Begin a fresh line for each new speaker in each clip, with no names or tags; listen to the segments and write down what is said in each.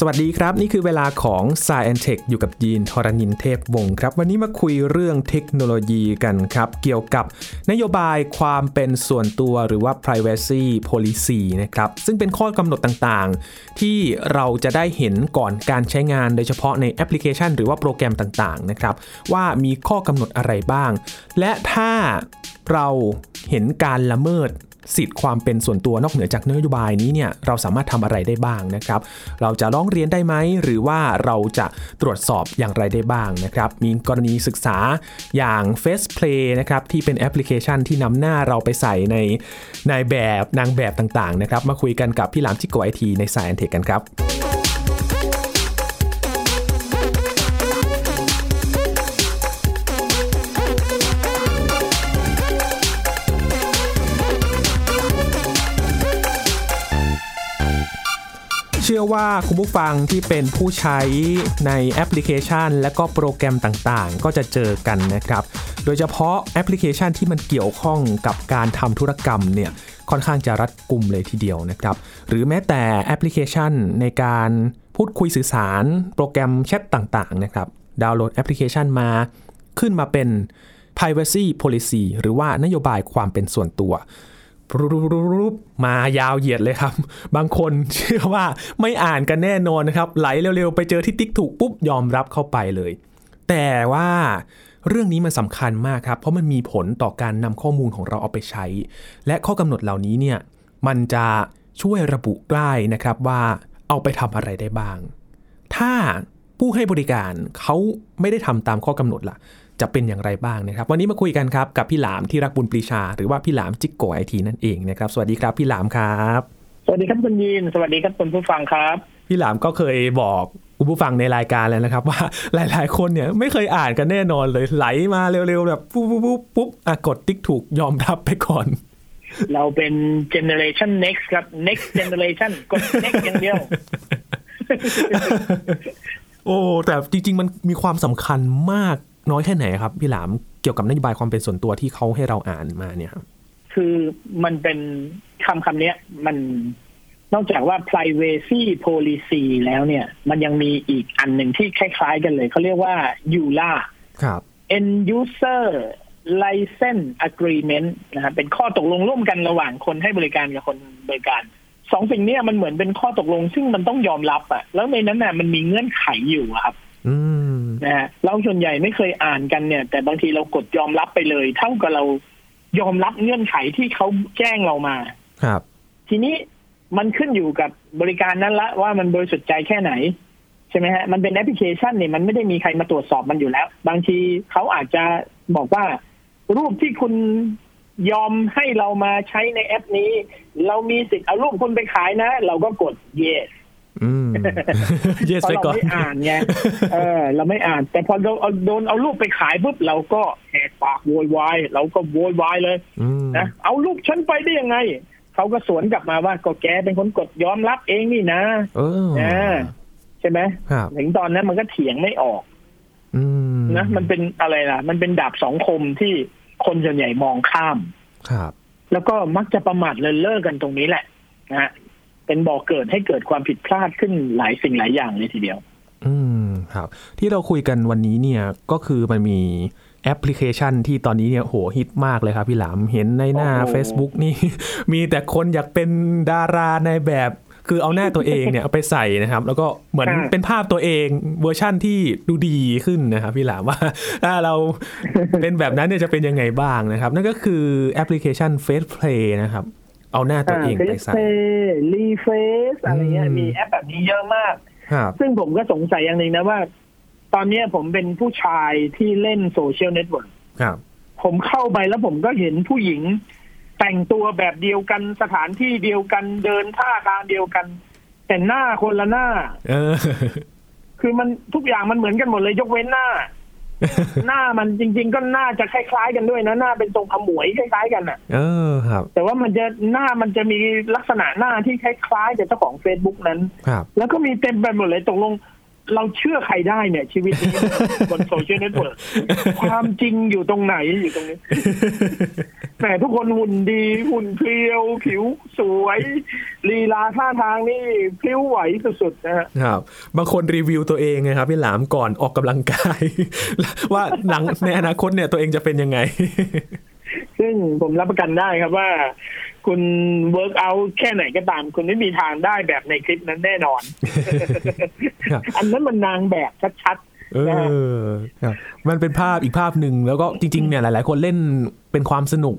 สวัสดีครับ นี่คือเวลาของ s ายแอนเทคอยู่กับยีนทรณินเทพวงศ์ครับ วันนี้มาคุยเรื่องเทคโนโลยีกันครับ เกี่ยวกับนโยบายความเป็นส่วนตัวหรือว่า privacy policy นะครับ ซึ่งเป็นข้อกำหนดต่างๆ ที่เราจะได้เห็นก่อนการใช้งานโดยเฉพาะในแอปพลิเคชัน หรือว่าโปรแกรมต่างๆนะครับว่ามีข้อกำหนดอะไรบ้าง และถ้าเราเห็นการละเมิด สิทธิ์ความเป็นส่วนตัวนอกเหนือจากนโยบายนี้เนี่ยเราสามารถทำอะไรได้บ้างนะครับ เราจะร้องเรียนได้ไหมหรือว่าเราจะตรวจสอบอย่างไรได้บ้างนะครับ มีกรณีศึกษาอย่าง Face Play นะครับที่เป็นแอปพลิเคชันที่นำหน้าเราไปใส่ในในแบบนางแบบต่างๆนะครับมาคุยกันกับพี่หลามจิโกไอทีในสายแอนเทคกันครับ เชื่อว่าคุณผู้ฟังที่เป็นผู้ใช้ในแอปพลิเคชัน และก็โปรแกรมต่างๆ ก็จะเจอกันนะครับ โดยเฉพาะแอปพลิเคชันที่มันเกี่ยวข้องกับการทำธุรกรรมเนี่ยค่อนข้างจะรัดกุมเลยทีเดียวนะครับ หรือแม้แต่แอปพลิเคชันในการพูดคุยสื่อสาร โปรแกรมแชทต่างๆนะครับดาวน์โหลดแอปพลิเคชันมาขึ้นมาเป็น privacy policy หรือว่านโยบายความเป็นส่วนตัว รูปมายาวเหยียดเลยครับ บางคนเชื่อว่าไม่อ่านกันแน่นอนนะครับ ไหลเร็วๆ ไปเจอที่ติ๊กถูกปุ๊บยอมรับเข้าไปเลย แต่ว่าเรื่องนี้มันสำคัญมากครับ เพราะมันมีผลต่อการนำข้อมูลของเราเอาไปใช้ และข้อกำหนดเหล่านี้เนี่ยมันจะช่วยระบุได้นะครับว่าเอาไปทำอะไรได้บ้าง ถ้า ผู้ให้บริการเขาไม่ได้ทำตามข้อกำหนดล่ะ จะเป็นอย่างไรบ้างนะครับ วันนี้มาคุยกันครับกับพี่หลามที่รักบุญปรีชา หรือว่าพี่หลามจิกโกไอทีนั่นเองนะครับ สวัสดีครับพี่หลามครับ
สวัสดีครับคุณยีนสวัสดีครับคุณผู้ฟังครับ
พี่หลามก็เคยบอกคุณผู้ฟังในรายการแล้วนะครับ ว่าหลายๆ คนเนี่ยไม่เคยอ่านกันแน่นอนเลยไหลมาเร็วๆแบบปุ๊บปุ๊บปุ๊บปุ๊บอะกดติ๊กถูกยอมรับไปก่อน
เราเป็น generation next ครับ next generation กด next อย่างเดียว
โอ้แต่จริง ๆ มันมีความสำคัญมากน้อยแค่ไหนครับ พี่หลามเกี่ยวกับนโยบายความเป็นส่วนตัวที่เขาให้เราอ่านมาเนี่ยครับ
คือมันเป็นคำคำนี้มันนอกจากว่า privacy policy แล้วเนี่ย มันยังมีอีกอันหนึ่งที่คล้าย ๆ กันเลย เขาเรียกว่า EULA
ครับ
end user license agreement นะครับเป็นข้อตกลงร่วมกันระหว่างคนให้บริการกับคนบริการ สองสิ่งเนี้ยมันเหมือนเป็นข้อตกลง ซึ่งมันต้องยอมรับอะแล้วในนั้นน่ะมันมีเงื่อนไขอยู่อะครับ
อืม
นะฮะเราส่วนใหญ่ไม่เคยอ่านกันเนี่ย แต่บางทีเรากดยอมรับไปเลย เท่ากับเรายอมรับเงื่อนไขที่เขาแจ้งเรามา
ครับ
ทีนี้มันขึ้นอยู่กับบริการนั้นละว่ามันบริสุทธิ์ใจแค่ไหนใช่ไหมฮะมันเป็นแอปพลิเคชันเนี่ยมันไม่ได้มีใครมาตรวจสอบมันอยู่แล้ว บางทีเขาอาจจะบอกว่า รูปที่คุณ ยอมให้เรามาใช้ในแอปนี้ เรามีสิทธิ์เอารูปคุณไปขายนะ เราก็กด yes
อืมเยส
เพ
ไป
ราะเรา
ก่อน
ไม่อ่านไงเออ เราไม่อ่าน แต่พอเราเอาโดนเอารูปไปขายปุ๊บเราก็แหกปากโวยวายเราก็โวยวายเลย
อืม
นะเอารูปฉันไปได้ยังไงเขาก็สวนกลับมาว่าก็แกเป็นคนกดยอมรับเองนี่นะ
เออ
อ่าใช่ไหม
ครับ
ถึงตอนนั้นมันก็เถียงไม่ออก
อืม
นะมันเป็นอะไรล่ะ มันเป็นดาบสองคมที่ คนส่วนใหญ่มองข้าม
ครับ
แล้วก็มักจะประมาทเลินเล่อกันตรงนี้แหละนะฮะเป็นบ่อกเกิดให้เกิดความผิดพลาดขึ้นหลายสิ่งหลายอย่างเลยทีเดียว
อืมครับ ที่เราคุยกันวันนี้เนี่ยก็คือมันมีแอปพลิเคชันที่ตอนนี้เนี่ยโหฮิตมากเลยครับพี่หลามเห็นในหน้า
โอ้โห
Facebook นี่ มีแต่คนอยากเป็นดาราในแบบ คือเอาหน้าตัวเองเนี่ยเอาไปใส่นะครับ แล้วก็เหมือนเป็นภาพตัวเองเวอร์ชั่นที่ดูดีขึ้นนะครับพี่หลามว่าถ้าเราเป็นแบบนั้นเนี่ยจะเป็นยังไงบ้างนะครับ นั่นก็คือแอปพลิเคชัน Face Play นะครับ เอาหน้าตัวเอง
เฟ
ไป
ซ
ใส่
เพย Reface อะไรเงี้ย
อืม
มีแอปแบบนี้เยอะมาก
ครับ
ซึ่งผมก็สงสัยอย่างหนึ่งนะว่า ตอนเนี้ยผมเป็นผู้ชายที่เล่น social network
ครับ
ผมเข้าไปแล้วผมก็เห็นผู้หญิง แต่งตัวแบบเดียวกันสถานที่เดียวกันเดินท่าทางเดียวกัน แต่หน้าคนละหน้า
เออ
คือมันทุกอย่างมันเหมือนกันหมดเลย ยกเว้นหน้า หน้ามันจริง ๆ ก็น่าจะคล้ายๆกันด้วยนะหน้าเป็นทรงขมวยคล้ายๆกันน่ะ
เออครับ
แต่ว่ามันจะหน้ามันจะมีลักษณะหน้าที่คล้ายๆกับเจ้าของ Facebook นั้น
ครับ
แล้วก็มีเต็มไปหมดเลยตกลง เราเชื่อใครได้เนี่ย ชีวิตนี้บน social networkความจริงอยู่ตรงไหนอยู่ตรงนี้แต่ทุกคนหุ่นดี หุ่นเพรียว ผิวสวยลีลาท่าทางนี่พลิ้วไหวสุดๆนะฮะ
ครับ บางคนรีวิวตัวเองไงครับ พี่หลามก่อนออกกำลังกาย ว่าหลังในอนาคตเนี่ยตัวเองจะเป็นยังไง
ซึ่งผมรับประกันได้ครับว่า คุณ work out แค่ไหนก็ตาม คุณไม่มีทางได้แบบในคลิปนั้นแน่นอน
ครับ
อันนั้นมันนางแบบชัด
เออครับมันเป็นภาพอีกภาพหนึ่งแล้วก็จริงๆเนี่ยหลาย ๆ คนเล่นเป็นความสนุก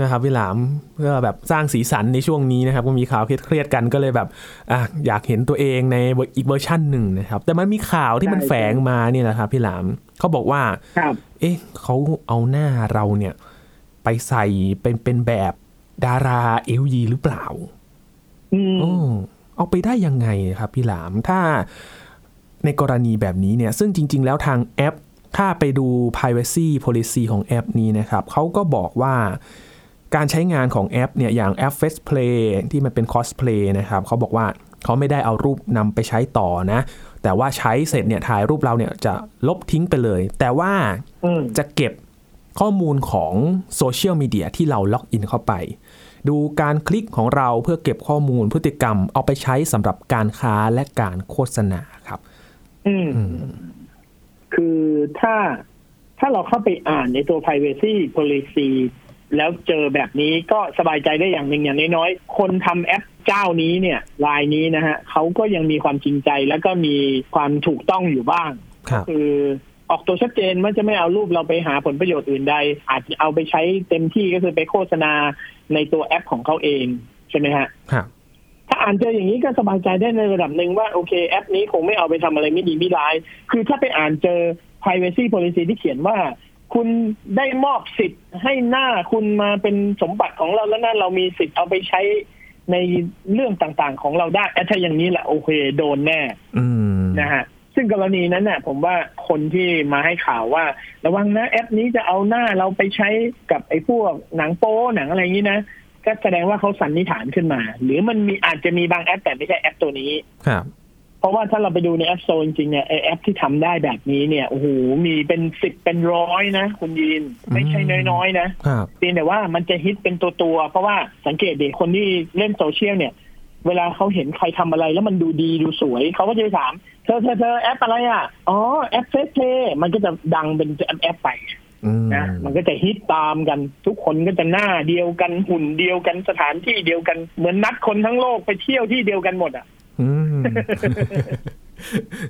นะครับพี่หลามเพื่อแบบสร้างสีสันในช่วงนี้นะครับก็มีข่าวเครียดๆกันก็เลยแบบอะอยากเห็นตัวเองในอีกเวอร์ชันหนึ่งนะครับ แต่มันมีข่าวที่มันแฝงมาเนี่ยนะครับพี่หลามเขาบอกว่า
ๆครับ
เอ๊ะเขาเอาหน้าเราเนี่ย ไปใส่เป็นเป็นแบบดาราเอลยีหรือเปล่า
อืม
โอ้เอาไปได้ยังไงครับ พี่หลาม ถ้าในกรณีแบบนี้เนี่ย ซึ่งจริง ๆ แล้วทางแอป ถ้าไปดู privacy policy ของแอปนี้นะครับเขาก็บอกว่าการใช้งานของแอปเนี่ยอย่างแอป Face Play ที่มันเป็น cosplay นะครับเขาบอกว่าเขาไม่ได้เอารูปนำไปใช้ต่อนะ แต่ว่าใช้เสร็จเนี่ยถ่ายรูปเราเนี่ยจะลบทิ้งไปเลย แต่ว่า
อืม
จะเก็บ ข้อมูลของโซเชียลมีเดียที่เราล็อกอินเข้าไป ดูการคลิกของเราเพื่อเก็บข้อมูลพฤติกรรมเอาไปใช้สำหรับการค้าและการโฆษณาครับ
อืม คือถ้าถ้าเราเข้าไปอ่านในตัว privacy policy แล้วเจอแบบนี้ก็สบายใจได้อย่างหนึ่งอย่างน้อยๆ คนทำแอปเจ้านี้เนี่ยลายนี้นะฮะเขาก็ยังมีความจริงใจแล้วก็มีความถูกต้องอยู่บ้าง
ครับ
คือ ออกตัวชัดเจนว่าจะไม่เอารูปเราไปหาผลประโยชน์อื่นใด อาจจะเอาไปใช้เต็มที่ก็คือไปโฆษณาในตัวแอปของเขาเองใช่ไหมฮะ
ครับ
ถ้าอ่านเจออย่างนี้ก็สบายใจได้ในระดับหนึ่งว่าโอเคแอปนี้คงไม่เอาไปทำอะไรไม่ดีไม่ร้าย คือถ้าไปอ่านเจอ privacy policy ที่เขียนว่า คุณได้มอบสิทธิ์ให้หน้าคุณมาเป็นสมบัติของเราแล้วนั่นเรามีสิทธิ์เอาไปใช้ในเรื่องต่างๆของเราได้อะถ้าอย่างนี้แหละโอเคโดนแน่
อืม
นะฮะ ซึ่งกรณีนั้นน่ะผมว่าคนที่มาให้ข่าวว่า ระวังนะแอปนี้จะเอาหน้าเราไปใช้กับไอ้พวกหนังโป๊หนังอะไรอย่างนี้นะก็แสดงว่าเขาสันนิษฐานขึ้นมา หรือมันมีอาจจะมีบางแอป แต่ไม่ใช่แอปตัวนี้
ครับ
เพราะว่าถ้าเราไปดูใน App Store จริงๆเนี่ยไอแอปที่ทำได้แบบนี้เนี่ยโอ้โหมีเป็นสิบเป็นร้อยนะ คุณยีนไม่ใช่น้อยๆนะครับเพียงแต่ว่ามันจะฮิตเป็นตัวตัวๆเพราะว่าสังเกตเด็กคนที่เล่นโซเชียลเนี่ย เวลาเขาเห็นใครทำอะไรแล้วมันดูดีดูสวย เขาก็จะไปถาม เธอเธอเธอแอปอะไรอะ อ๋อ แอป FacePlay มันก็จะดังเป็นแอปแอปไป
อืม
นะมันก็จะฮิตตามกันทุกคนก็จะหน้าเดียวกันหุ่นเดียวกันสถานที่เดียวกัน เหมือนนัดคนทั้งโลกไปเที่ยวที่เดียวกันหมดอะ
อืม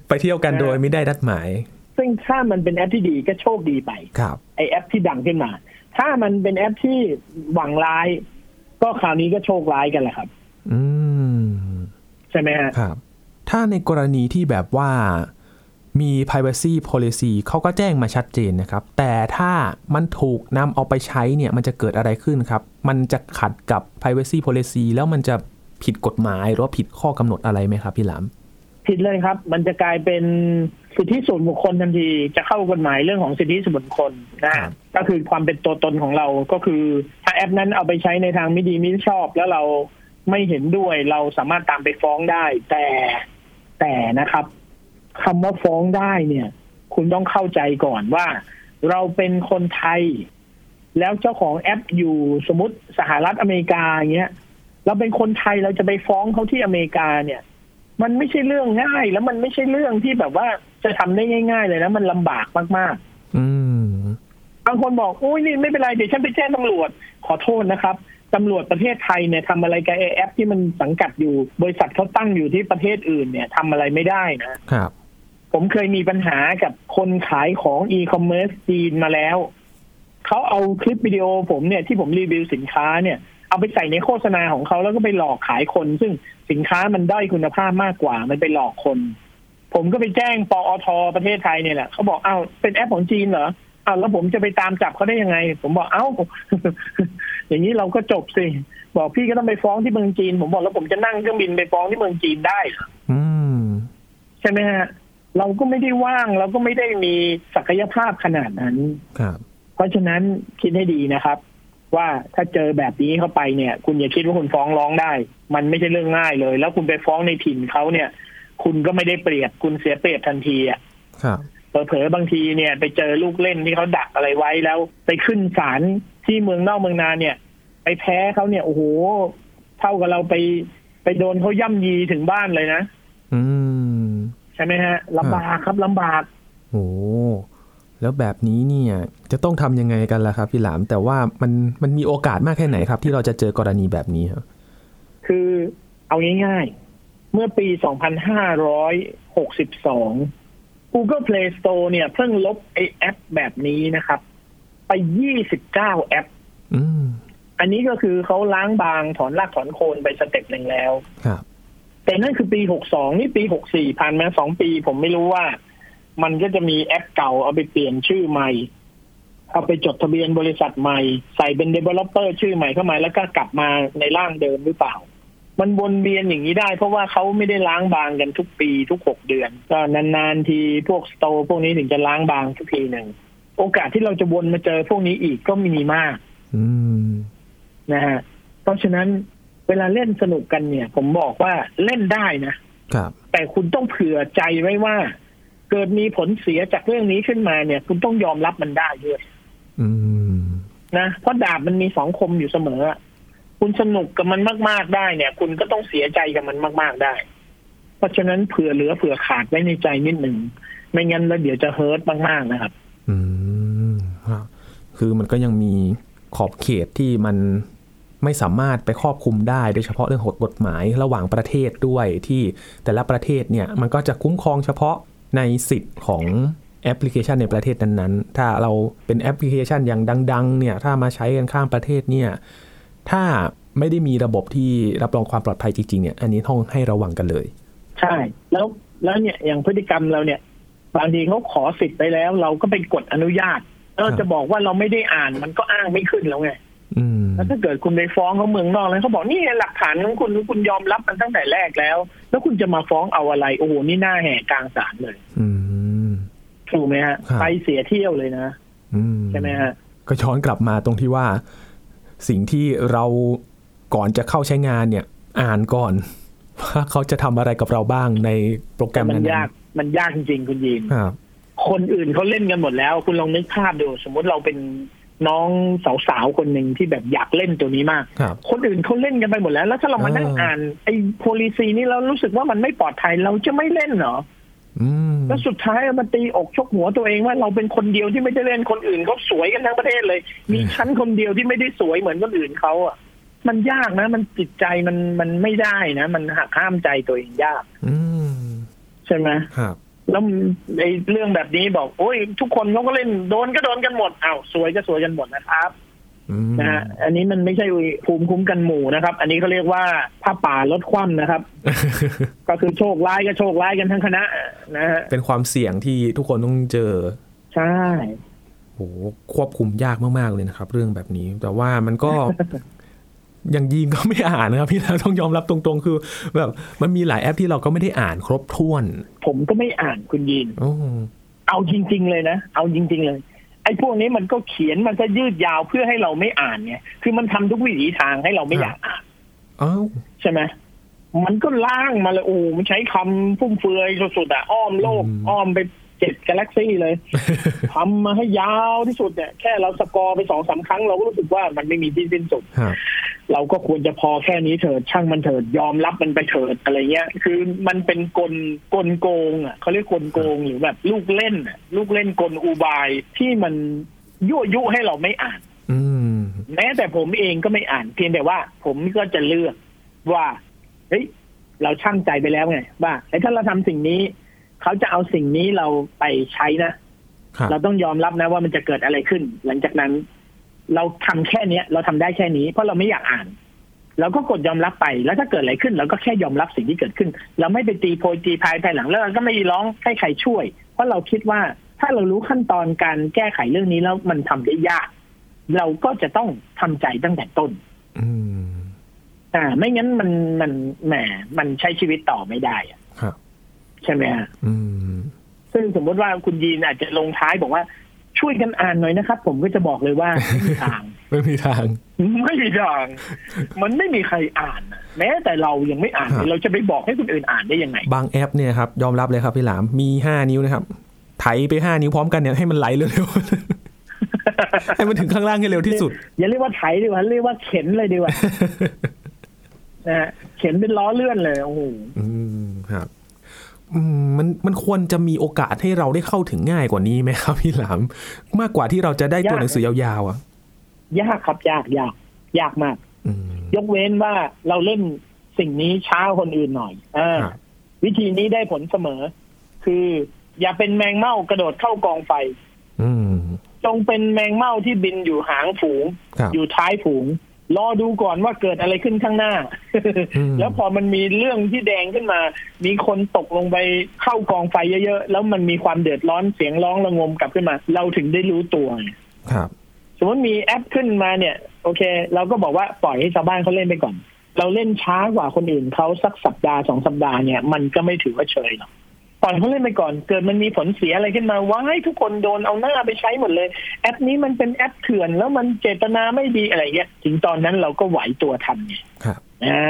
ไปเที่ยวกันโดยไม่ได้นัดหมาย
ซึ่งถ้ามันเป็นแอปที่ดีก็โชคดีไป
ครับ
ไอแอปที่ดังขึ้นมา ถ้ามันเป็นแอปที่หวังร้าย ก็คราวนี้ก็โชคร้ายกันแหละครับ
อืม
ใช่ไหมฮะ
ครับ ถ้าในกรณีที่แบบว่ามี privacy policy เขาก็แจ้งมาชัดเจนนะครับ แต่ถ้ามันถูกนำเอาไปใช้เนี่ย มันจะเกิดอะไรขึ้นครับ มันจะขัดกับ privacy policy แล้วมันจะผิดกฎหมาย หรือว่าผิดข้อกำหนดอะไรไหมครับพี่หลาม
ผิดเลยครับ มันจะกลายเป็นสิทธิส่วนบุคคลทันที จะเข้ากฎหมายเรื่องของสิทธิส่วนบุคคลนะครับก็คือความเป็นตัวตนของเราก็คือ ถ้าแอปนั้นเอาไปใช้ในทางไม่ดีไม่ชอบ แล้วเรา ไม่เห็นด้วยเราสามารถตามไปฟ้องได้ แต่แต่นะครับคำว่าฟ้องได้เนี่ย คุณต้องเข้าใจก่อนว่า เราเป็นคนไทย แล้วเจ้าของแอปอยู่สมมติสหรัฐอเมริกาอย่างเงี้ยเราเป็นคนไทยเราจะไปฟ้องเขาที่อเมริกาเนี่ย มันไม่ใช่เรื่องง่าย แล้วมันไม่ใช่เรื่องที่แบบว่าจะทำได้ง่าย ๆ เลยนะมันลำบากมาก
อืม
ๆบางคนบอกอุ้ยนี่ไม่เป็นไรเดี๋ยวฉันไปแจ้งตำรวจขอโทษนะครับ ตำรวจประเทศไทยเนี่ยทำอะไรกับไอ้แอปที่มันสังกัดอยู่ บริษัทเขาตั้งอยู่ที่ประเทศอื่นเนี่ยทำอะไรไม่ได้นะ
ครับ
ผมเคยมีปัญหากับคนขายของอีคอมเมิร์ซจีนมาแล้ว เขาเอาคลิปวิดีโอผมเนี่ยที่ผมรีวิวสินค้าเนี่ย เอาไปใส่ในโฆษณาของเขาแล้วก็ไปหลอกขายคน ซึ่งสินค้ามันด้อยคุณภาพมากกว่า มันไปหลอกคน ผมก็ไปแจ้งปอทประเทศไทยเนี่ยแหละเขาบอกอ้าวเป็นแอปของจีนเหรอ อ้าวแล้วผมจะไปตามจับเขาได้ยังไง ผมบอกเอ้า อย่างนี้เราก็จบสิ บอกพี่ก็ต้องไปฟ้องที่เมืองจีน ผมบอกแล้วผมจะนั่งเครื่องบินไปฟ้องที่เมืองจีนได้เหรอ
อืม
ใช่ไหมฮะ เราก็ไม่ได้ว่าง เราก็ไม่ได้มีศักยภาพขนาดนั้น
ครับ
เพราะฉะนั้นคิดให้ดีนะครับ ว่าถ้าเจอแบบนี้เข้าไปเนี่ย คุณอย่าคิดว่าคุณฟ้องร้องได้ มันไม่ใช่เรื่องง่ายเลย แล้วคุณไปฟ้องในถิ่นเขาเนี่ย คุณก็ไม่ได้เปรียบคุณเสียเปรียบทันทีอะ
ครับ
เผลอๆบางทีเนี่ยไปเจอลูกเล่นที่เขาดักอะไรไว้แล้ว ไปขึ้นศาลที่เมืองนอกเมืองนาเนี่ย ไปแพ้เขาเนี่ยโอ้โหเท่ากับเราไปไปโดนเขาย่ำยีถึงบ้านเลยนะ
อืม
ใช่ไหมฮะลำบากครับลำบาก
โอ้แล้วแบบนี้เนี่ยจะต้องทำยังไงกันล่ะครับ พี่หลาม แต่ว่ามันมันมีโอกาสมากแค่ไหนครับ ที่เราจะเจอกรณีแบบนี้ครับ
คือเอาง่ายๆ เมื่อปี 2562 Google Play Store เนี่ย เพิ่งลบไอแอปแบบนี้นะครับ ไป 29 แอป
อืม
อันนี้ก็คือเขาล้างบางถอนรากถอนโคนไปสเต็ปหนึ่งแล้ว
ครับ
แต่นั่นคือปี 62 นี่ปี 64 ผ่านมาสองปี ผมไม่รู้ว่า มันก็จะมีแอปเก่าเอาไปเปลี่ยนชื่อใหม่ เอาไปจดทะเบียนบริษัทใหม่ ใส่เป็น developer ชื่อใหม่เข้ามาแล้วก็กลับมาในร่างเดิมหรือเปล่า มันวนเวียนอย่างนี้ได้ เพราะว่าเขาไม่ได้ล้างบางกันทุกปีทุกหกเดือน ก็นานๆทีพวกสโตร์พวกนี้ถึงจะล้างบางทุกทีหนึ่งโอกาสที่เราจะวนมาเจอพวกนี้อีกก็มีมาก
อืม
นะฮะเพราะฉะนั้นเวลาเล่นสนุกกันเนี่ย ผมบอกว่าเล่นได้นะ
ครับ
แต่คุณต้องเผื่อใจไว้ว่า เกิดมีผลเสียจากเรื่องนี้ขึ้นมาเนี่ย คุณต้องยอมรับมันได้ด้วย
อืม
นะเพราะดาบมันมีสองคมอยู่เสมอ คุณสนุกกับมันมาก ๆได้เนี่ย คุณก็ต้องเสียใจกับมันมาก ๆได้ เพราะฉะนั้นเผื่อเหลือเผื่อขาดไว้ในใจนิดหนึ่งไม่งั้นแล้วเดี๋ยวจะเฮิร์ตมากๆนะครับ
อืมครับคือมันก็ยังมีขอบเขตที่มันไม่สามารถไปครอบคลุมได้โดยเฉพาะเรื่องกฎหมายระหว่างประเทศด้วยที่แต่ละประเทศเนี่ยมันก็จะคุ้มครองเฉพาะในสิทธิ์ของแอปพลิเคชันในประเทศนั้นๆ ถ้าเราเป็นแอปพลิเคชันอย่างดัง ๆ เนี่ย ถ้ามาใช้กันข้ามประเทศเนี่ย ถ้าไม่ได้มีระบบที่รับรองความปลอดภัยจริงๆเนี่ย อันนี้ต้องให้ระวังกันเลย
ใช่ แล้วแล้วเนี่ยอย่างพฤติกรรมเราเนี่ย บางทีเขาขอสิทธิ์ไปแล้ว เราก็ไปกดอนุญาตแล้วเราจะบอกว่าเราไม่ได้อ่านมันก็อ้างไม่ขึ้นแล้วไง
อืม
แล้วถ้าเกิดคุณไปฟ้องเขาเมืองนอกแล้วเขาบอกนี่ไงหลักฐานของคุณคุณยอมรับมันตั้งแต่แรกแล้ว แล้วคุณจะมาฟ้องเอาอะไร โอ้โหนี่หน้าแหกกลางศาลเลย
อืม
ถูกไหมฮะ
ครับ
ไปเสียเที่ยวเลยนะ
อืม
ใช่ไหมฮะ
ก็ย้อนกลับมาตรงที่ว่า สิ่งที่เราก่อนจะเข้าใช้งานเนี่ย อ่านก่อนว่าเขาจะทำอะไรกับเราบ้างในโปรแกรม
มัน
นั้นๆ
ยาก มันยากจริงๆคุณยีน
ครับ
คนอื่นเขาเล่นกันหมดแล้ว คุณลองนึกภาพดู สมมติเราเป็นน้องสาวๆคนหนึ่งที่แบบอยากเล่นตัวนี้มาก
ครับ
คนอื่นเขาเล่นกันไปหมดแล้ว แล้วถ้าเรามานั่ง
อ่า
อ่านไอ้โพลิซีนี่เรารู้สึกว่ามันไม่ปลอดภัยเราจะไม่เล่นเหรอ
อืม
แล้วสุดท้ายมันตีอกชกหัวตัวเองว่าเราเป็นคนเดียวที่ไม่ได้เล่นคนอื่นเขาสวยกันทั้งประเทศเลย มีชั้นคนเดียวที่ไม่ได้สวยเหมือนคนอื่นเขาอะมันยากนะ มันจิตใจมันมันไม่ได้นะ มันหักห้ามใจตัวเองยาก
อืม
ใช่ไหม
ครับ
แล้วไอ้เรื่องแบบนี้บอกโอ้ยทุกคนเขาก็เล่นโดนก็โดนกันหมดอ้าวสวยก็สวยกันหมดนะครับ
อืม
นะฮะอันนี้มันไม่ใช่ภูมิคุ้มกันหมู่นะครับ อันนี้เขาเรียกว่าผ้าป่าลดคว่ำนะครับ ก็คือโชคร้ายก็โชคร้ายกันทั้งคณะนะฮะ
เป็นความเสี่ยงที่ทุกคนต้องเจอ
ใช่
โหควบคุมยากมาก ๆ เลยนะครับ เรื่องแบบนี้ แต่ว่ามันก็อย่างยีนก็ไม่อ่านนะครับ พี่เราต้องยอมรับตรงๆ คือ แบบมันมีหลายแอปที่เราก็ไม่ได้อ่านครบถ้วน
ผมก็ไม่อ่านคุณยิน
โอ้
เอาจริง ๆ เลยนะ เอาจริง ๆ เลย ไอ้พวกนี้มันก็เขียนมันก็ยืดยาวเพื่อให้เราไม่อ่านไงคือมันทำทุกวิถีทางให้เราไม่อยากอ่าน
อ้าว
ใช่ไหมมันก็ล่างมาเลยโอ้มันใช้คำฟุ่มเฟือยสุดๆอะอ้อมโลก อ้อมไป เจ็ดกาแล็กซี่เลยทำมาให้ยาวที่สุดเนี่ย แค่เราสกอร์ไปสองสามครั้ง เราก็รู้สึกว่ามันไม่มีที่สิ้นสุด
ครับ
เราก็ควรจะพอแค่นี้เถิดช่างมันเถิดยอมรับมันไปเถิดอะไรเงี้ย คือมันเป็นกลกลโกงอะเขาเรียกกลโกงหรือแบบลูกเล่นอะลูกเล่นกลอุบายที่มันยั่วยุให้เราไม่อ่าน
อืม
แม้แต่ผมเองก็ไม่อ่าน เพียงแต่ว่า ผมก็จะเลือกว่าเฮ้ยเราช่างใจไปแล้วไงว่าไอ้ถ้าเราทำสิ่งนี้ เขาจะเอาสิ่งนี้เราไปใช้นะ
ครับ
เราต้องยอมรับนะว่ามันจะเกิดอะไรขึ้น หลังจากนั้น เราทำแค่เนี้ย เราทำได้แค่นี้ เพราะเราไม่อยากอ่านเราก็กดยอมรับไปแล้วถ้าเกิดอะไรขึ้น เราก็แค่ยอมรับสิ่งที่เกิดขึ้น เราไม่ไปตีโพยตีพายภายหลังแล้วเราก็ไม่ร้องให้ใครช่วย เพราะเราคิดว่าถ้าเรารู้ขั้นตอนการแก้ไขเรื่องนี้แล้วมันทำได้ยาก เราก็จะต้องทำใจตั้งแต่ต้น
อืม
อ่า ไม่งั้นมันมันแหมมันใช้ชีวิตต่อไม่ได้อะ
ครับ
ใช่ไหมฮะ
อืม
ซึ่งสมมติว่าคุณยีนอาจจะลงท้ายบอกว่าช่วยกันอ่านหน่อยนะครับ ผมก็จะบอกเลยว่าไม่มีทาง
ไม่มีทาง
ไม่มีทาง มันไม่มีใครอ่านนะแม้แต่เรายังไม่อ่านเลยเราจะไปบอกให้คนอื่นอ่านได้ยังไง
บางแอปเนี่ยครับยอมรับเลยครับพี่หลามมีห้านิ้วนะครับไถไปห้านิ้วพร้อมกันเนี่ยให้มันไหลเร็วๆให้มันถึงข้างล่างให้เร็วที่สุด
อย่าเรียกว่าไถดีกว่าเรียกว่าเข็นเลยดีกว่านะฮะเข็นเป็นล้อเลื่อนเลยโอ้โห
อืมครับอื มมันมันควรจะมีโอกาสให้เราได้เข้าถึงง่ายกว่านี้ไหมครับพี่หลาม มากกว่าที่เราจะได้ตัวหนังสือยาวๆอะ
ยากครับยากยากยากมาก
อืม
ยกเว้นว่าเราเล่นสิ่งนี้ช้ากว่าคนอื่นหน่อยอ่า
ครับ
วิธีนี้ได้ผลเสมอ คือ อย่าเป็นแมงเม่ากระโดดเข้ากองไฟ
อืม
จงเป็นแมงเม่าที่บินอยู่หางฝูง
ครับ
อยู่ท้ายฝูง รอดูก่อนว่าเกิดอะไรขึ้นข้างหน้า
อืม
แล้วพอมันมีเรื่องที่แดงขึ้นมา มีคนตกลงไปเข้ากองไฟเยอะๆ แล้วมันมีความเดือดร้อนเสียงร้องระงมกลับขึ้นมา เราถึงได้รู้ตัวไง
ครับ
สมมติมีแอปขึ้นมาเนี่ย โอเค เราก็บอกว่าปล่อยให้ชาวบ้านเขาเล่นไปก่อน เราเล่นช้ากว่าคนอื่นเขาสักสัปดาห์สองสัปดาห์เนี่ย มันก็ไม่ถือว่าเฉยหรอก ปล่อยเขาเล่นไปก่อน เกิดมันมีผลเสียอะไรขึ้นมาว้ายทุกคนโดนเอาหน้าไปใช้หมดเลย แอปนี้มันเป็นแอปเถื่อน แล้วมันเจตนาไม่ดีอะไรเงี้ยถึงตอนนั้นเราก็ไหวตัวทันไง
ครับ
อ่า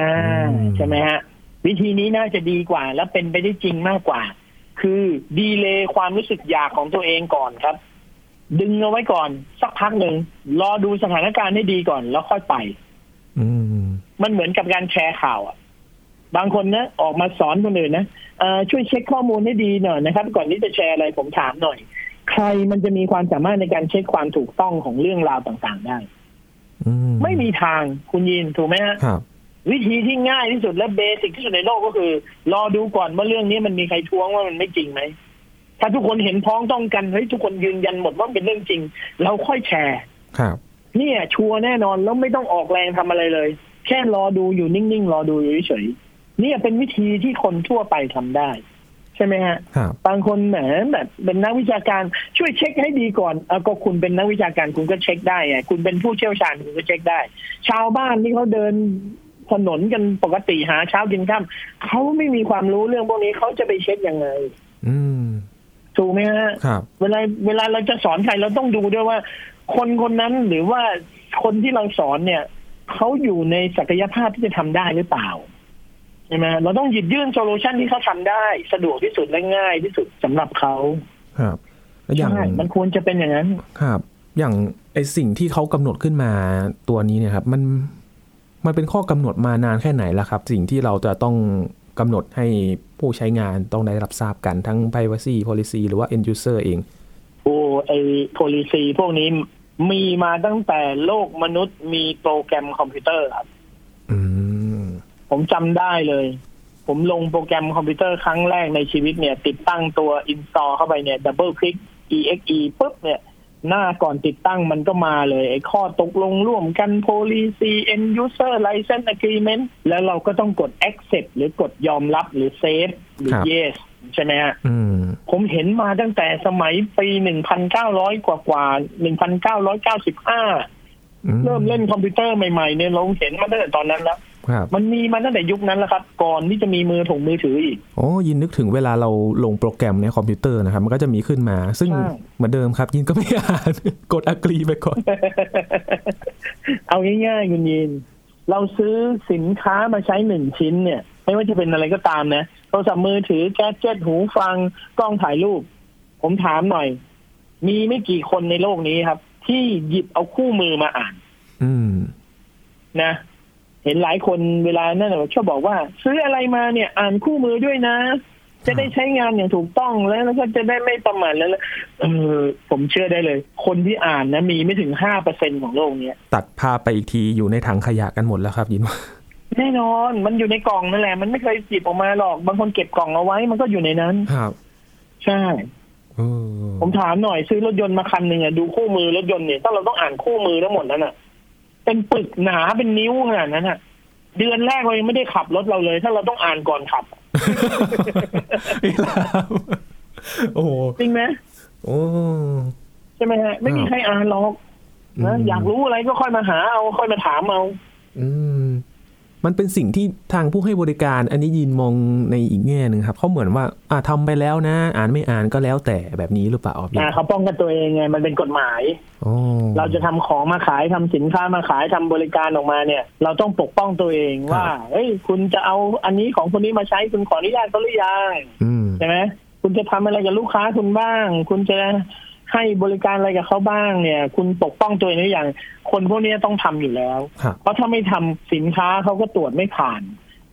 อืม
ใช่ไหมฮะ วิธีนี้น่าจะดีกว่า และเป็นไปได้จริงมากกว่า คือดีเลย์ความรู้สึกอยากของตัวเองก่อนครับ ดึงเอาไว้ก่อน สักพักหนึ่งรอดูสถานการณ์ให้ดีก่อนแล้วค่อยไป
อืม
มันเหมือนกับการแชร์ข่าวอะ บางคนนะออกมาสอนคนอื่นนะเอ่อช่วยเช็คข้อมูลให้ดีหน่อยนะครับ ก่อนที่จะแชร์อะไรผมถามหน่อย ใครมันจะมีความสามารถในการเช็คความถูกต้องของเรื่องราวต่างๆได้
อืม
ไม่มีทางคุณยินถูกไหมฮะ
ครับ
วิธีที่ง่ายที่สุดและเบสิกที่สุดในโลกก็คือ รอดูก่อนว่าเรื่องนี้มันมีใครท้วงว่ามันไม่จริงไหมถ้าทุกคนเห็นพ้องต้องกันเฮ้ยทุกคนยืนยันหมดว่าเป็นเรื่องจริง เราค่อยแชร์
ครับ
เนี่ยชัวร์แน่นอนแล้วไม่ต้องออกแรงทำอะไรเลย แค่รอดูอยู่นิ่งๆ รอดูอยู่เฉยๆเนี่ยเป็นวิธีที่คนทั่วไปทำได้ ใช่ไหมฮะ
ครับ
บางคนแหมแบบเป็นนักวิชาการช่วยเช็คให้ดีก่อนเอาก็คุณเป็นนักวิชาการคุณก็เช็คได้ไงคุณเป็นผู้เชี่ยวชาญคุณก็เช็คได้ ชาวบ้านที่เขาเดินถนนกันปกติหาเช้ากินค่ำเขาไม่มีความรู้เรื่องพวกนี้เขาจะไปเช็คยังไง
อืม
ถูกไหมฮะ
ครับ
เวลาเวลาเราจะสอนใครเราต้องดูด้วยว่า คนคนนั้นหรือว่าคนที่เราสอนเนี่ยเขาอยู่ในศักยภาพที่จะทำได้หรือเปล่าใช่ไหมเราต้องหยิบยื่น solution ที่เขาทำได้ สะดวกที่สุดและง่ายที่สุดสำหรับเขา
ครับแล้วอย่าง
ใช่มันควรจะเป็นอย่างนั้น
ครับ อย่างไอสิ่งที่เขากำหนดขึ้นมาตัวนี้เนี่ยครับ มันมันเป็นข้อกำหนดมานานแค่ไหนแล้วครับ สิ่งที่เราจะต้องกำหนดให้ผู้ใช้งานต้องได้รับทราบกันทั้ง privacy policy หรือว่า end user เอง
โอ้ไอ policy พวกนี้มีมาตั้งแต่โลกมนุษย์มีโปรแกรมคอมพิวเตอร์ครับ
อืม
ผมจำได้เลย ผมลงโปรแกรมคอมพิวเตอร์ครั้งแรกในชีวิตเนี่ย ติดตั้งตัว install เข้าไปเนี่ย double click exe ปุ๊บเนี่ย หน้าก่อนติดตั้งมันก็มาเลย ไอ้ข้อตกลงร่วมกัน policy end user license agreement แล้วเราก็ต้องกด accept หรือกดยอมรับหรือ save หรือ
ครับ
yes ใช่ไหมฮะ
อืม
ผมเห็นมาตั้งแต่สมัยปี1,900กว่ากว่า1,995เริ่มเล่นคอมพิวเตอร์ใหม่ๆเนี่ยเราเห็นมาตั้งแต่ตอนนั้นแล้ว
ครับ
มันมีมาตั้งแต่ยุคนั้นแล้วครับ ก่อนที่จะมีมือถงมือถืออีก
โอ้ยินนึกถึงเวลาเราลงโปรแกรมในคอมพิวเตอร์นะครับ มันก็จะมีขึ้นมา ซึ่ง
ใช่
เหมือนเดิมครับ ยินก็ไม่อ่านกด agree ไปก่อน
เอาง่ายๆคุณยิน เราซื้อสินค้ามาใช้หนึ่งชิ้นเนี่ย ไม่ว่าจะเป็นอะไรก็ตามนะโทรศัพท์มือถือแก๊สเจ็ตหูฟังกล้องถ่ายรูป ผมถามหน่อย มีไม่กี่คนในโลกนี้ครับ ที่หยิบเอาคู่มือมาอ่าน
อืม
นะ เห็นหลายคนเวลานั่นน่ะชอบบอกว่า ซื้ออะไรมาเนี่ยอ่านคู่มือด้วยนะ จะได้ใช้งานอย่างถูกต้องแล้วแล้วก็จะได้ไม่ประมาทแล้วแล้วเออผมเชื่อได้เลย คนที่อ่านนะมีไม่ถึงห้าเปอร์เซ็นของโลกเนี้ย
ตัดภาพไปอีกทีอยู่ในถังขยะกันหมดแล้วครับยินว่า
แน่นอนมันอยู่ในกล่องนั่นแหละ มันไม่เคยหยิบออกมาหรอก บางคนเก็บกล่องเอาไว้ มันก็อยู่ในนั้น
ครับ
ใช่
เออ
ผมถามหน่อยซื้อรถยนต์มาคันหนึ่งอะดูคู่มือรถยนต์เนี่ยถ้าเราต้องอ่านคู่มือทั้งหมดนั้นอะ เป็นปึกหนาเป็นนิ้วขนาดนั้นอะเดือนแรกเรายังไม่ได้ขับรถเราเลย ถ้าเราต้องอ่านก่อนขับ
พี่ลามโอ้โห
จริงไหม
โอ้
ใช่ไหมฮะ ไม่มีใครอ่านหรอกนะอยากรู้อะไรก็ค่อยมาหาเอาค่อยมาถามเอา
อืม มันเป็นสิ่งที่ทางผู้ให้บริการอันนี้ยินมองในอีกแง่หนึ่งครับเขาเหมือนว่าอ่าทำไปแล้วนะ อ่านไม่อ่านก็แล้วแต่แบบนี้หรือเปล่าพี่
อ่าเขาป้องกันตัวเองไงมันเป็นกฎหมาย
โอ้
เราจะทำของมาขายทำสินค้ามาขายทำบริการออกมาเนี่ย เราต้องปกป้องตัวเองว่าเฮ้ยคุณจะเอาอันนี้ของคนนี้มาใช้คุณขออนุญาตเขาหรือยัง
อืม
ใช่ไหมคุณจะทำอะไรกับลูกค้าคุณบ้าง คุณจะ ให้บริการอะไรกับเขาบ้างเนี่ย คุณปกป้องตัวเองหรือยังคนพวกนี้ต้องทำอยู่แล้ว
ครับ
เพราะถ้าไม่ทำสินค้าเขาก็ตรวจไม่ผ่าน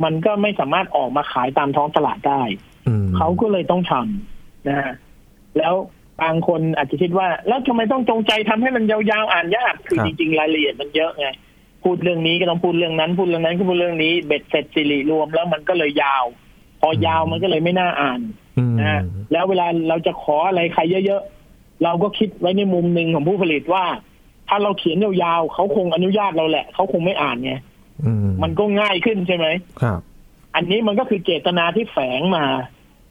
มันก็ไม่สามารถออกมาขายตามท้องตลาดได้
อืม
เขาก็เลยต้องทำนะฮะแล้วบางคนอาจจะคิดว่า แล้วทำไมต้องจงใจทำให้มันยาวๆอ่านยากคือจริงๆรายละเอียดมันเยอะไงพูดเรื่องนี้ก็ต้องพูดเรื่องนั้น พูดเรื่องนั้นก็พูดเรื่องนี้เบ็ดเสร็จสิริรวมแล้วมันก็เลยยาว พอยาวมันก็เลยไม่น่าอ่าน
อืม
นะฮะแล้วเวลาเราจะขออะไรใครเยอะๆ เราก็คิดไว้ในมุมหนึ่งของผู้ผลิตว่า ถ้าเราเขียนยาวๆเขาคงอนุญาตเราแหละเขาคงไม่อ่านไง
อืม
มันก็ง่ายขึ้นใช่ไหม
ครับ
อันนี้มันก็คือเจตนาที่แฝงมา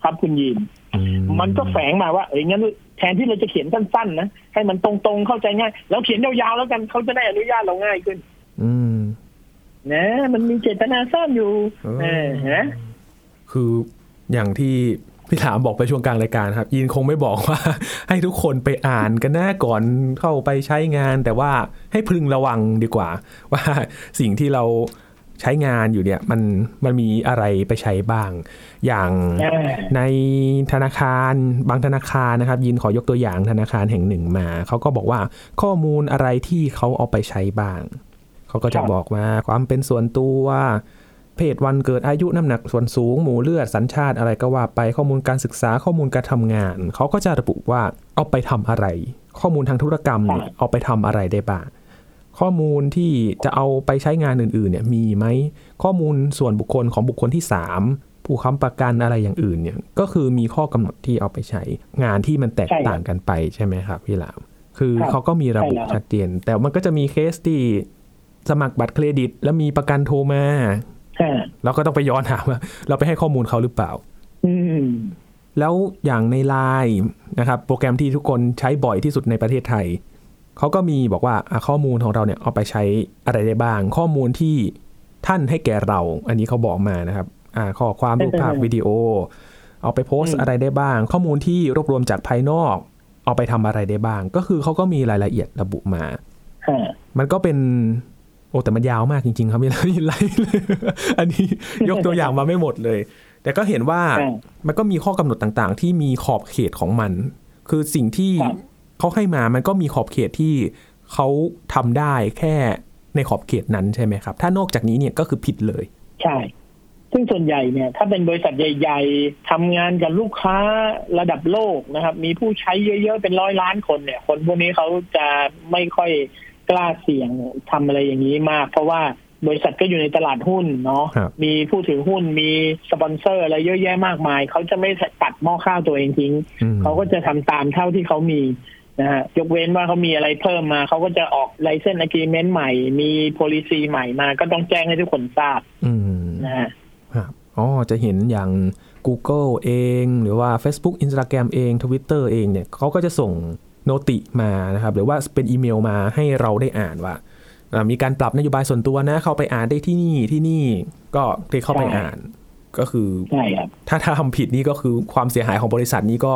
ครับคุณยิน
อื
มันก็แฝงมาว่า เอ้ยงั้นแทนที่เราจะเขียนสั้นๆนะให้มันตรงๆเข้าใจง่ายแล้วเขียนยาวๆแล้วกันเขาจะได้อนุญาตเราง่ายขึ้น
อืม
นะมันมีเจตนาซ่อนอยู่
เออ
เออเห็นไหม
คืออย่างที่ พี่ถามบอกไปช่วงกลางรายการครับยินคงไม่บอกว่า ให้ทุกคนไปอ่านกันหน้าก่อนเข้าไปใช้งาน แต่ว่าให้พึงระวังดีกว่า ว่าสิ่งที่เราใช้งานอยู่เนี่ยมันมันมีอะไรไปใช้บ้าง อย่าง
เออ
ในธนาคารบางธนาคารนะครับ ยินขอยกตัวอย่างธนาคารแห่งหนึ่งมาเขาก็บอกว่าข้อมูลอะไรที่เขาเอาไปใช้บ้างเขาก็จะบอกว่าความเป็นส่วนตัว เพศวันเกิดอายุน้ำหนักส่วนสูง หมู่เลือดสัญชาติอะไรก็ว่าไปข้อมูลการศึกษาข้อมูลการทำงาน เขาก็จะระบุว่าเอาไปทำอะไร ข้อมูลทางธุรกรรมเนี่ยเอาไปทำอะไรได้บ้างข้อมูลที่จะเอาไปใช้งานอื่นๆเนี่ยมีไหมข้อมูลส่วนบุคคลของบุคคลที่ 3 ผู้ค้ำประกันอะไรอย่างอื่นเนี่ยก็คือมีข้อกำหนดที่เอาไปใช้งานที่มันแตก
ใช่ครับ
ต่างกันไปใช่ไหมครับพี่หลาม คือ
ครับ
เขาก็มีระบุ
ใช่แล้ว
ชัดเจน แต่มันก็จะมีเคสที่สมัครบัตรเครดิต แล้วมีประกันโทรมา
ฮะ
เราก็ต้องไปย้อนถามว่าเราไปให้ข้อมูลเขาหรือเปล่า
อืม
แล้วอย่างในไลน์นะครับโปรแกรมที่ทุกคนใช้บ่อยที่สุดในประเทศไทย เขาก็มีบอกว่าอะข้อมูลของเราเนี่ยเอาไปใช้อะไรได้บ้าง ข้อมูลที่ท่านให้แก่เรา อันนี้เขาบอกมานะครับอ่าข้อความรูปภาพวิดีโอ เอาไปโพสต์อะไรได้บ้าง ข้อมูลที่รวบรวมจากภายนอก เอาไปทำอะไรได้บ้าง ก็คือเขาก็มีรายละเอียดระบุมา
ฮะ
มันก็เป็น โอ้แต่มันยาวมากจริง ๆ ครับไม่ไล่เลยอันนี้ยกตัวอย่างมาไม่หมดเลย แต่ก็เห็นว่า
ใช่
มันก็มีข้อกำหนดต่างๆ ที่มีขอบเขตของมัน คือสิ่งที่
ครับ
เขาให้มามันก็มีขอบเขตที่เขาทำได้แค่ในขอบเขตนั้นใช่ไหมครับ ถ้านอกจากนี้เนี่ยก็คือผิดเลย
ใช่ ซึ่งส่วนใหญ่เนี่ยถ้าเป็นบริษัทใหญ่ ๆทำงานกับลูกค้าระดับโลกนะครับ มีผู้ใช้เยอะๆเป็นร้อยล้านคนเนี่ย คนพวกนี้เขาจะไม่ค่อย กล้าเสี่ยงทำอะไรอย่างนี้มาก เพราะว่าบริษัทก็อยู่ในตลาดหุ้นเนาะ
ครับ
มีผู้ถือหุ้นมีสปอนเซอร์อะไรเยอะแยะมากมาย เขาจะไม่ตัดหม้อข้าวตัวเองทิ้ง
อืม
เขาก็จะทำตามเท่าที่เขามีนะฮะยกเว้นว่าเขามีอะไรเพิ่มมา เขาก็จะออกไลเซนส์ agreement ใหม่ มี policy ใหม่มา ก็ต้องแจ้งให้ทุกคนทราบ
อืม
นะฮะ
ครับอ๋อจะเห็นอย่าง Google เอง หรือว่า Facebook Instagram เอง Twitter เองเนี่ยเขาก็จะส่ง โนติมานะครับหรือว่าเป็นอีเมลมาให้เราได้อ่านว่าอ่ามีการปรับนโยบายส่วนตัวนะ เข้าไปอ่านได้ที่นี่ที่นี่ก็คลิกเข้าไป
ใช่
อ่านก็คือ
ใช่ครับ
ถ้าถ้าทำผิดนี่ก็คือความเสียหายของบริษัทนี้ก็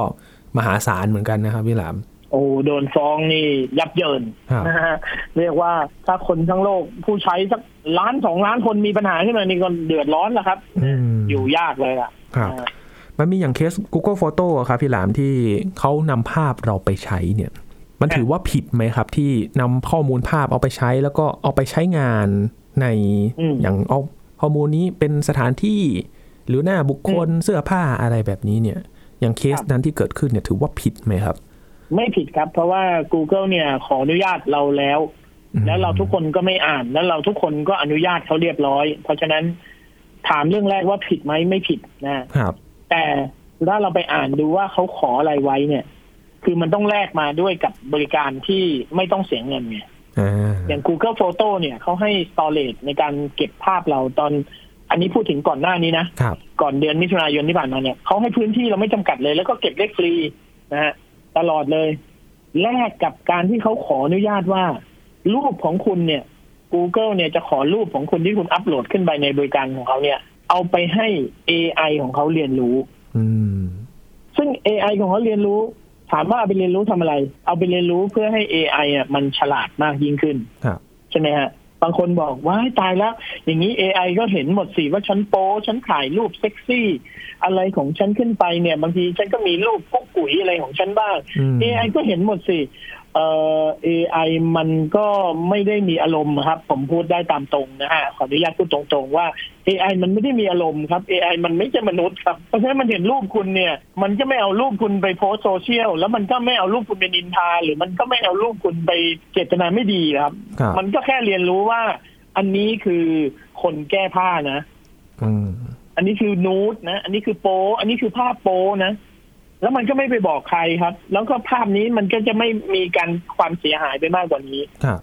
มหาศาลเหมือนกันนะครับพี่หลาม
โอ้โดนฟ้องนี่ยับเยิน
ครับ
นะฮะเรียกว่าถ้าคนทั้งโลกผู้ใช้สักล้านสองล้านคนมีปัญหาขึ้นมานี่ก็เดือดร้อนแล้วครับ
อืม
อยู่ยากเลยล่ะ
ครับ
นะฮะ
มันมีอย่างเคส Google Photo อะครับพี่หลามที่เขานำภาพเราไปใช้เนี่ย มันถือว่าผิดไหมครับ ที่นำข้อมูลภาพเอาไปใช้ แล้วก็เอาไปใช้งานใน
อืม
อย่างเอาข้อมูลนี้เป็นสถานที่ หรือหน้าบุคคลเสื้อผ้าอะไรแบบนี้เนี่ย อย่างเคสนั้นที่เกิดขึ้นเนี่ยถือว่าผิดไหมครับ
ไม่ผิดครับ เพราะว่า Google เนี่ยขออนุญาตเราแล้ว
อืม
แล้วเราทุกคนก็ไม่อ่าน แล้วเราทุกคนก็อนุญาตเขาเรียบร้อย เพราะฉะนั้นถามเรื่องแรกว่าผิดไหมไม่ผิดนะ
ครับ
แต่ถ้าเราไปอ่านดูว่าเขาขออะไรไว้เนี่ย คือมันต้องแลกมาด้วยกับบริการที่ไม่ต้องเสียเงินไง
อ่า
อย่าง Google Photo เนี่ยเขาให้ storage ในการเก็บภาพเราตอน อันนี้พูดถึงก่อนหน้านี้นะ
ครับ
ก่อนเดือนมิถุนายนที่ผ่านมาเนี่ยเขาให้พื้นที่เราไม่จำกัดเลย แล้วก็เก็บเลขฟรีนะฮะตลอดเลย แลกกับการที่เขาขออนุญาตว่า รูปของคุณเนี่ย Google เนี่ยจะขอรูปของคุณที่คุณอัปโหลดขึ้นไปในบริการของเขาเนี่ย เอาไปให้ AI ของเขาเรียนรู้
อืม
ซึ่ง AI ของเขาเรียนรู้ ถามว่าเอาไปเรียนรู้ทำอะไร เอาไปเรียนรู้เพื่อให้ AI อะมันฉลาดมากยิ่งขึ้น
ครับ
ใช่ไหมฮะบางคนบอกว้ายตายแล้ว อย่างนี้ AI ก็เห็นหมดสิว่าฉันโป๊ฉันถ่ายรูปเซ็กซี่ อะไรของฉันขึ้นไปเนี่ย บางทีฉันก็มีรูปกุ๊กกุ๋ยอะไรของฉันบ้าง
อืม
AI ก็เห็นหมดสิ เอ่อ AI มันก็ไม่ได้มีอารมณ์ครับ ผมพูดได้ตามตรงนะฮะขออนุญาตพูดตรงๆว่า AI มันไม่ได้มีอารมณ์ครับ AI มันไม่ใช่มนุษย์ครับเพราะฉะนั้นมันเห็นรูปคุณเนี่ย มันก็ไม่เอารูปคุณไปโพสต์โซเชียลแล้วมันก็ไม่เอารูปคุณไปนินทา หรือมันก็ไม่เอารูปคุณไปเจตนาไม่ดีครับ
ครับ
มันก็แค่เรียนรู้ว่า อันนี้คือคนแก้ผ้านะ
อืม
อันนี้คือนูดนะ อันนี้คือโป อันนี้คือภาพโปนะ แล้วมันก็ไม่ไปบอกใครครับ แล้วก็ภาพนี้มันก็จะไม่มีการความเสียหายไปมากกว่านี้
ครับ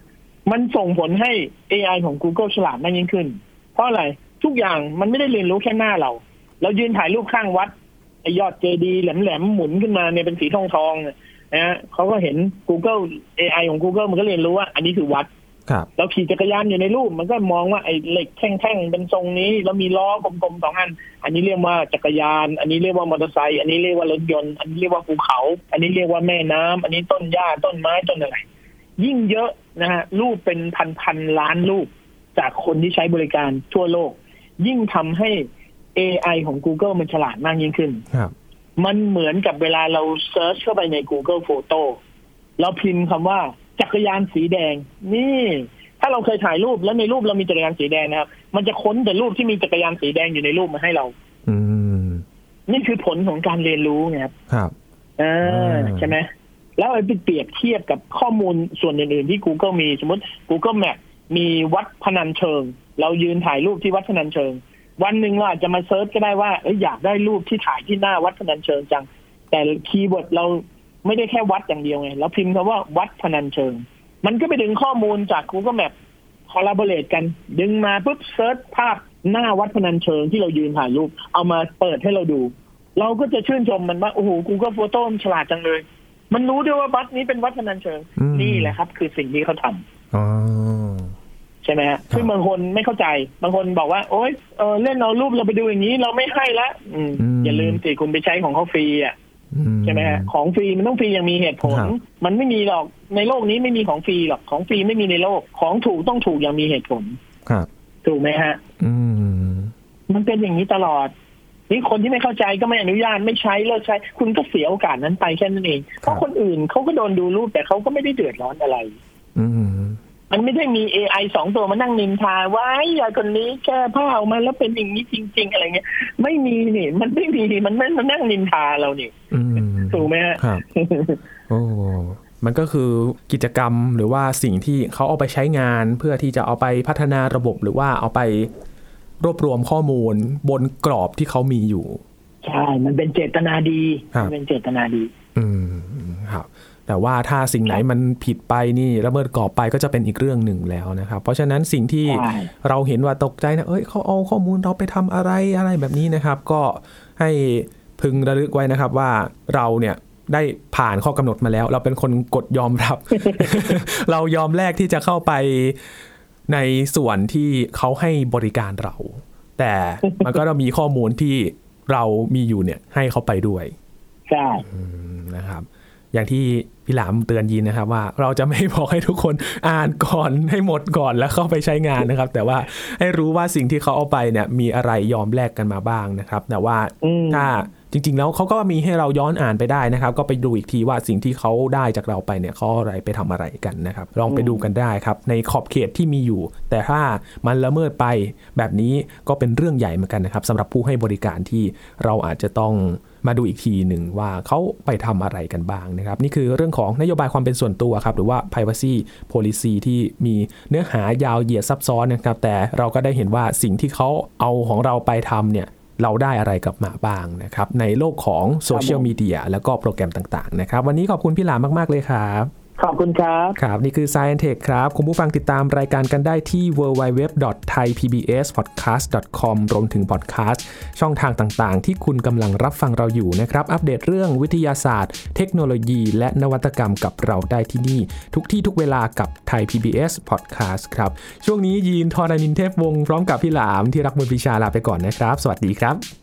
มันส่งผลให้ AI ของ Google ฉลาดมากยิ่งขึ้น เพราะอะไร ทุกอย่างมันไม่ได้เรียนรู้แค่หน้าเรา เรายืนถ่ายรูปข้างวัดไอยอดเจดีย์แหลมๆ หมุนขึ้นมาเนี่ยเป็นสีทองทองๆเนี่ยนะฮะเขาก็เห็น Google AI ของ Google มันก็เรียนรู้ว่า อันนี้คือวัด
ครับ
เราขี่จักรยานอยู่ในรูปมันก็มองว่าไอ้เหล็กแท่งๆเป็นทรงนี้ แล้วมีล้อกลมๆสองอัน อันนี้เรียกว่าจักรยาน อันนี้เรียกว่ามอเตอร์ไซค์อันนี้เรียกว่ารถยนต์อันนี้เรียกว่าภูเขา อันนี้เรียกว่าแม่น้ำอันนี้ต้นหญ้าต้นไม้ต้นอะไรยิ่งเยอะนะฮะรูปเป็นพันๆล้านรูปจากคนที่ใช้บริการทั่วโลก ยิ่งทำให้ AI ของ Google มันฉลาดมากยิ่งขึ้น
ครับ
มันเหมือนกับเวลาเราเซิร์ชเข้าไปใน Google Photo เราพิมพ์คำว่า จักรยานสีแดง นี่ ถ้าเราเคยถ่ายรูปแล้วในรูปเรามีจักรยานสีแดงนะครับ มันจะค้นแต่รูปที่มีจักรยานสีแดงอยู่ในรูปมาให้เรา
อืม
นี่คือผลของการเรียนรู้ไงครับ
ครับ
อ่า
อืม
ใช่ไหมแล้วเอาไปเปรียบเทียบกับข้อมูลส่วนอื่นๆที่ Google มีสมมติ Google Map มีวัดพนัญเชิง เรายืนถ่ายรูปที่วัดพนัญเชิง วันหนึ่งเราอาจจะมา search ก็ได้ว่าเอ้ยอยากได้รูปที่ถ่ายที่หน้าวัดพนัญเชิงจัง แต่ keyword เรา ไม่ได้แค่วัดอย่างเดียวไงเราพิมพ์คำว่าวัดพนัญเชิง มันก็ไปดึงข้อมูลจาก Google Map collaborate กัน ดึงมาปุ๊บ search ภาพหน้าวัดพนัญเชิงที่เรายืนถ่ายรูป เอามาเปิดให้เราดู เราก็จะชื่นชมมันว่าโอ้โห Google Photo มันฉลาดจังเลย มันรู้ด้วยว่าวัดนี้เป็นวัดพนัญเชิง
อืม
นี่แหละครับ คือสิ่งที่เขาทำ
อ๋อ
ใช่ไหมฮะซึ่งบางคนไม่เข้าใจ บางคนบอกว่า โอ๊ยเออเล่นเอารูปเราไปดูอย่างนี้ เราไม่ให้ละอืม
อืม
อย่าลืมสิคุณไปใช้ของเขาฟรีอะ
อื
ใช่ไหมฮะของฟรีมันต้องฟรีอย่างมีเหตุผล
ครับ
มันไม่มีหรอกในโลกนี้ไม่มีของฟรีหรอกของฟรีไม่มีในโลก ของถูกต้องถูกอย่างมีเหตุผล
ครับ
ถูกไหมฮะ
อืม
มันเป็นอย่างนี้ตลอด นี่คนที่ไม่เข้าใจก็ไม่อนุญาตไม่ใช้เลิกใช้ คุณก็เสียโอกาสนั้นไปแค่นั้นเองเพราะคนอื่นเขาก็โดนดูรูปแต่เขาก็ไม่ได้เดือดร้อนอะไร
อืม
มันไม่ได้มี AI สองตัวมานั่งนินทาว้ายยายคนนี้แก้ผ้าออกมาแล้วเป็นอย่างนี้จริง ๆ อะไรเงี้ย ไม่มีนี่มันไม่มีมันไม่มานั่งนินทาเรานี่
อืม
ถูกไหมฮะ
ครับโอ้มันก็คือกิจกรรมหรือว่าสิ่งที่เขาเอาไปใช้งานเพื่อที่จะเอาไปพัฒนาระบบหรือว่าเอาไปรวบรวมข้อมูลบนกรอบที่เขามีอยู่
ใช่ มันเป็นเจตนาดี
ครับ
มันเป็นเจตนาดี
อืมครับ แต่ว่าถ้าสิ่งไหนมันผิดไปนี่ละเมิดกรอบไปก็จะเป็นอีกเรื่องหนึ่งแล้วนะครับ เพราะฉะนั้นสิ่งที่
ใช่
เราเห็นว่าตกใจนะเอ้ยเขาเอาข้อมูลเราไปทำอะไรอะไรแบบนี้นะครับ ก็ให้พึงระลึกไว้นะครับว่าเราเนี่ยได้ผ่านข้อกำหนดมาแล้ว เราเป็นคนกดยอมรับ เรายอมแลกที่จะเข้าไปในส่วนที่เขาให้บริการเรา แต่มันก็ต้องมีข้อมูลที่เรามีอยู่เนี่ยให้เขาไปด้วย
ใช่
นะครับ อย่างที่พี่หลามเตือนยินนะครับ ว่าเราจะไม่บอกให้ทุกคนอ่านก่อนให้หมดก่อนแล้วเข้าไปใช้งานนะครับ แต่ว่าให้รู้ว่าสิ่งที่เขาเอาไปเนี่ย มีอะไรยอมแลกกันมาบ้างนะครับ แต่ว่า
อืม
ถ้าจริง ๆ แล้วเขาก็มีให้เราย้อนอ่านไปได้นะครับ ก็ไปดูอีกทีว่าสิ่งที่เขาได้จากเราไปเนี่ยเขาเอาอะไรไปทำอะไรกันนะครับ ลองไปดูกันได้ครับ ในขอบเขตที่มีอยู่ แต่ถ้ามันละเมิดไปแบบนี้ก็เป็นเรื่องใหญ่เหมือนกันนะครับสำหรับผู้ให้บริการที่เราอาจจะต้อง มาดูอีกทีหนึ่งว่าเขาไปทำอะไรกันบ้างนะครับ นี่คือเรื่องของนโยบายความเป็นส่วนตัวครับ หรือว่า privacy policy ที่มีเนื้อหายาวเหยียดซับซ้อนนะครับ แต่เราก็ได้เห็นว่าสิ่งที่เขาเอาของเราไปทำเนี่ยเราได้อะไรกลับมาบ้างนะครับ ในโลกของโซเชียลมีเดียแล้วก็โปรแกรมต่างๆนะครับ วันนี้ขอบคุณพี่หลามมาก ๆ เลยครับ
ขอบคุณครับ
ครับ นี่คือ Science Tech ครับ คุณผู้ฟังติดตามรายการกันได้ที่ www.thaipbspodcast.com รวมถึงพอดแคสต์ช่องทางต่างๆ ที่คุณกำลังรับฟังเราอยู่นะครับ อัปเดตเรื่องวิทยาศาสตร์ เทคโนโลยี และนวัตกรรมกับเราได้ที่นี่ ทุกที่ทุกเวลากับไทย PBS Podcast ครับ ช่วงนี้ยีนทอรานินเทพวงศ์พร้อมกับพี่หลามที่รักมือพิชาลาไปก่อนนะครับ สวัสดีครับ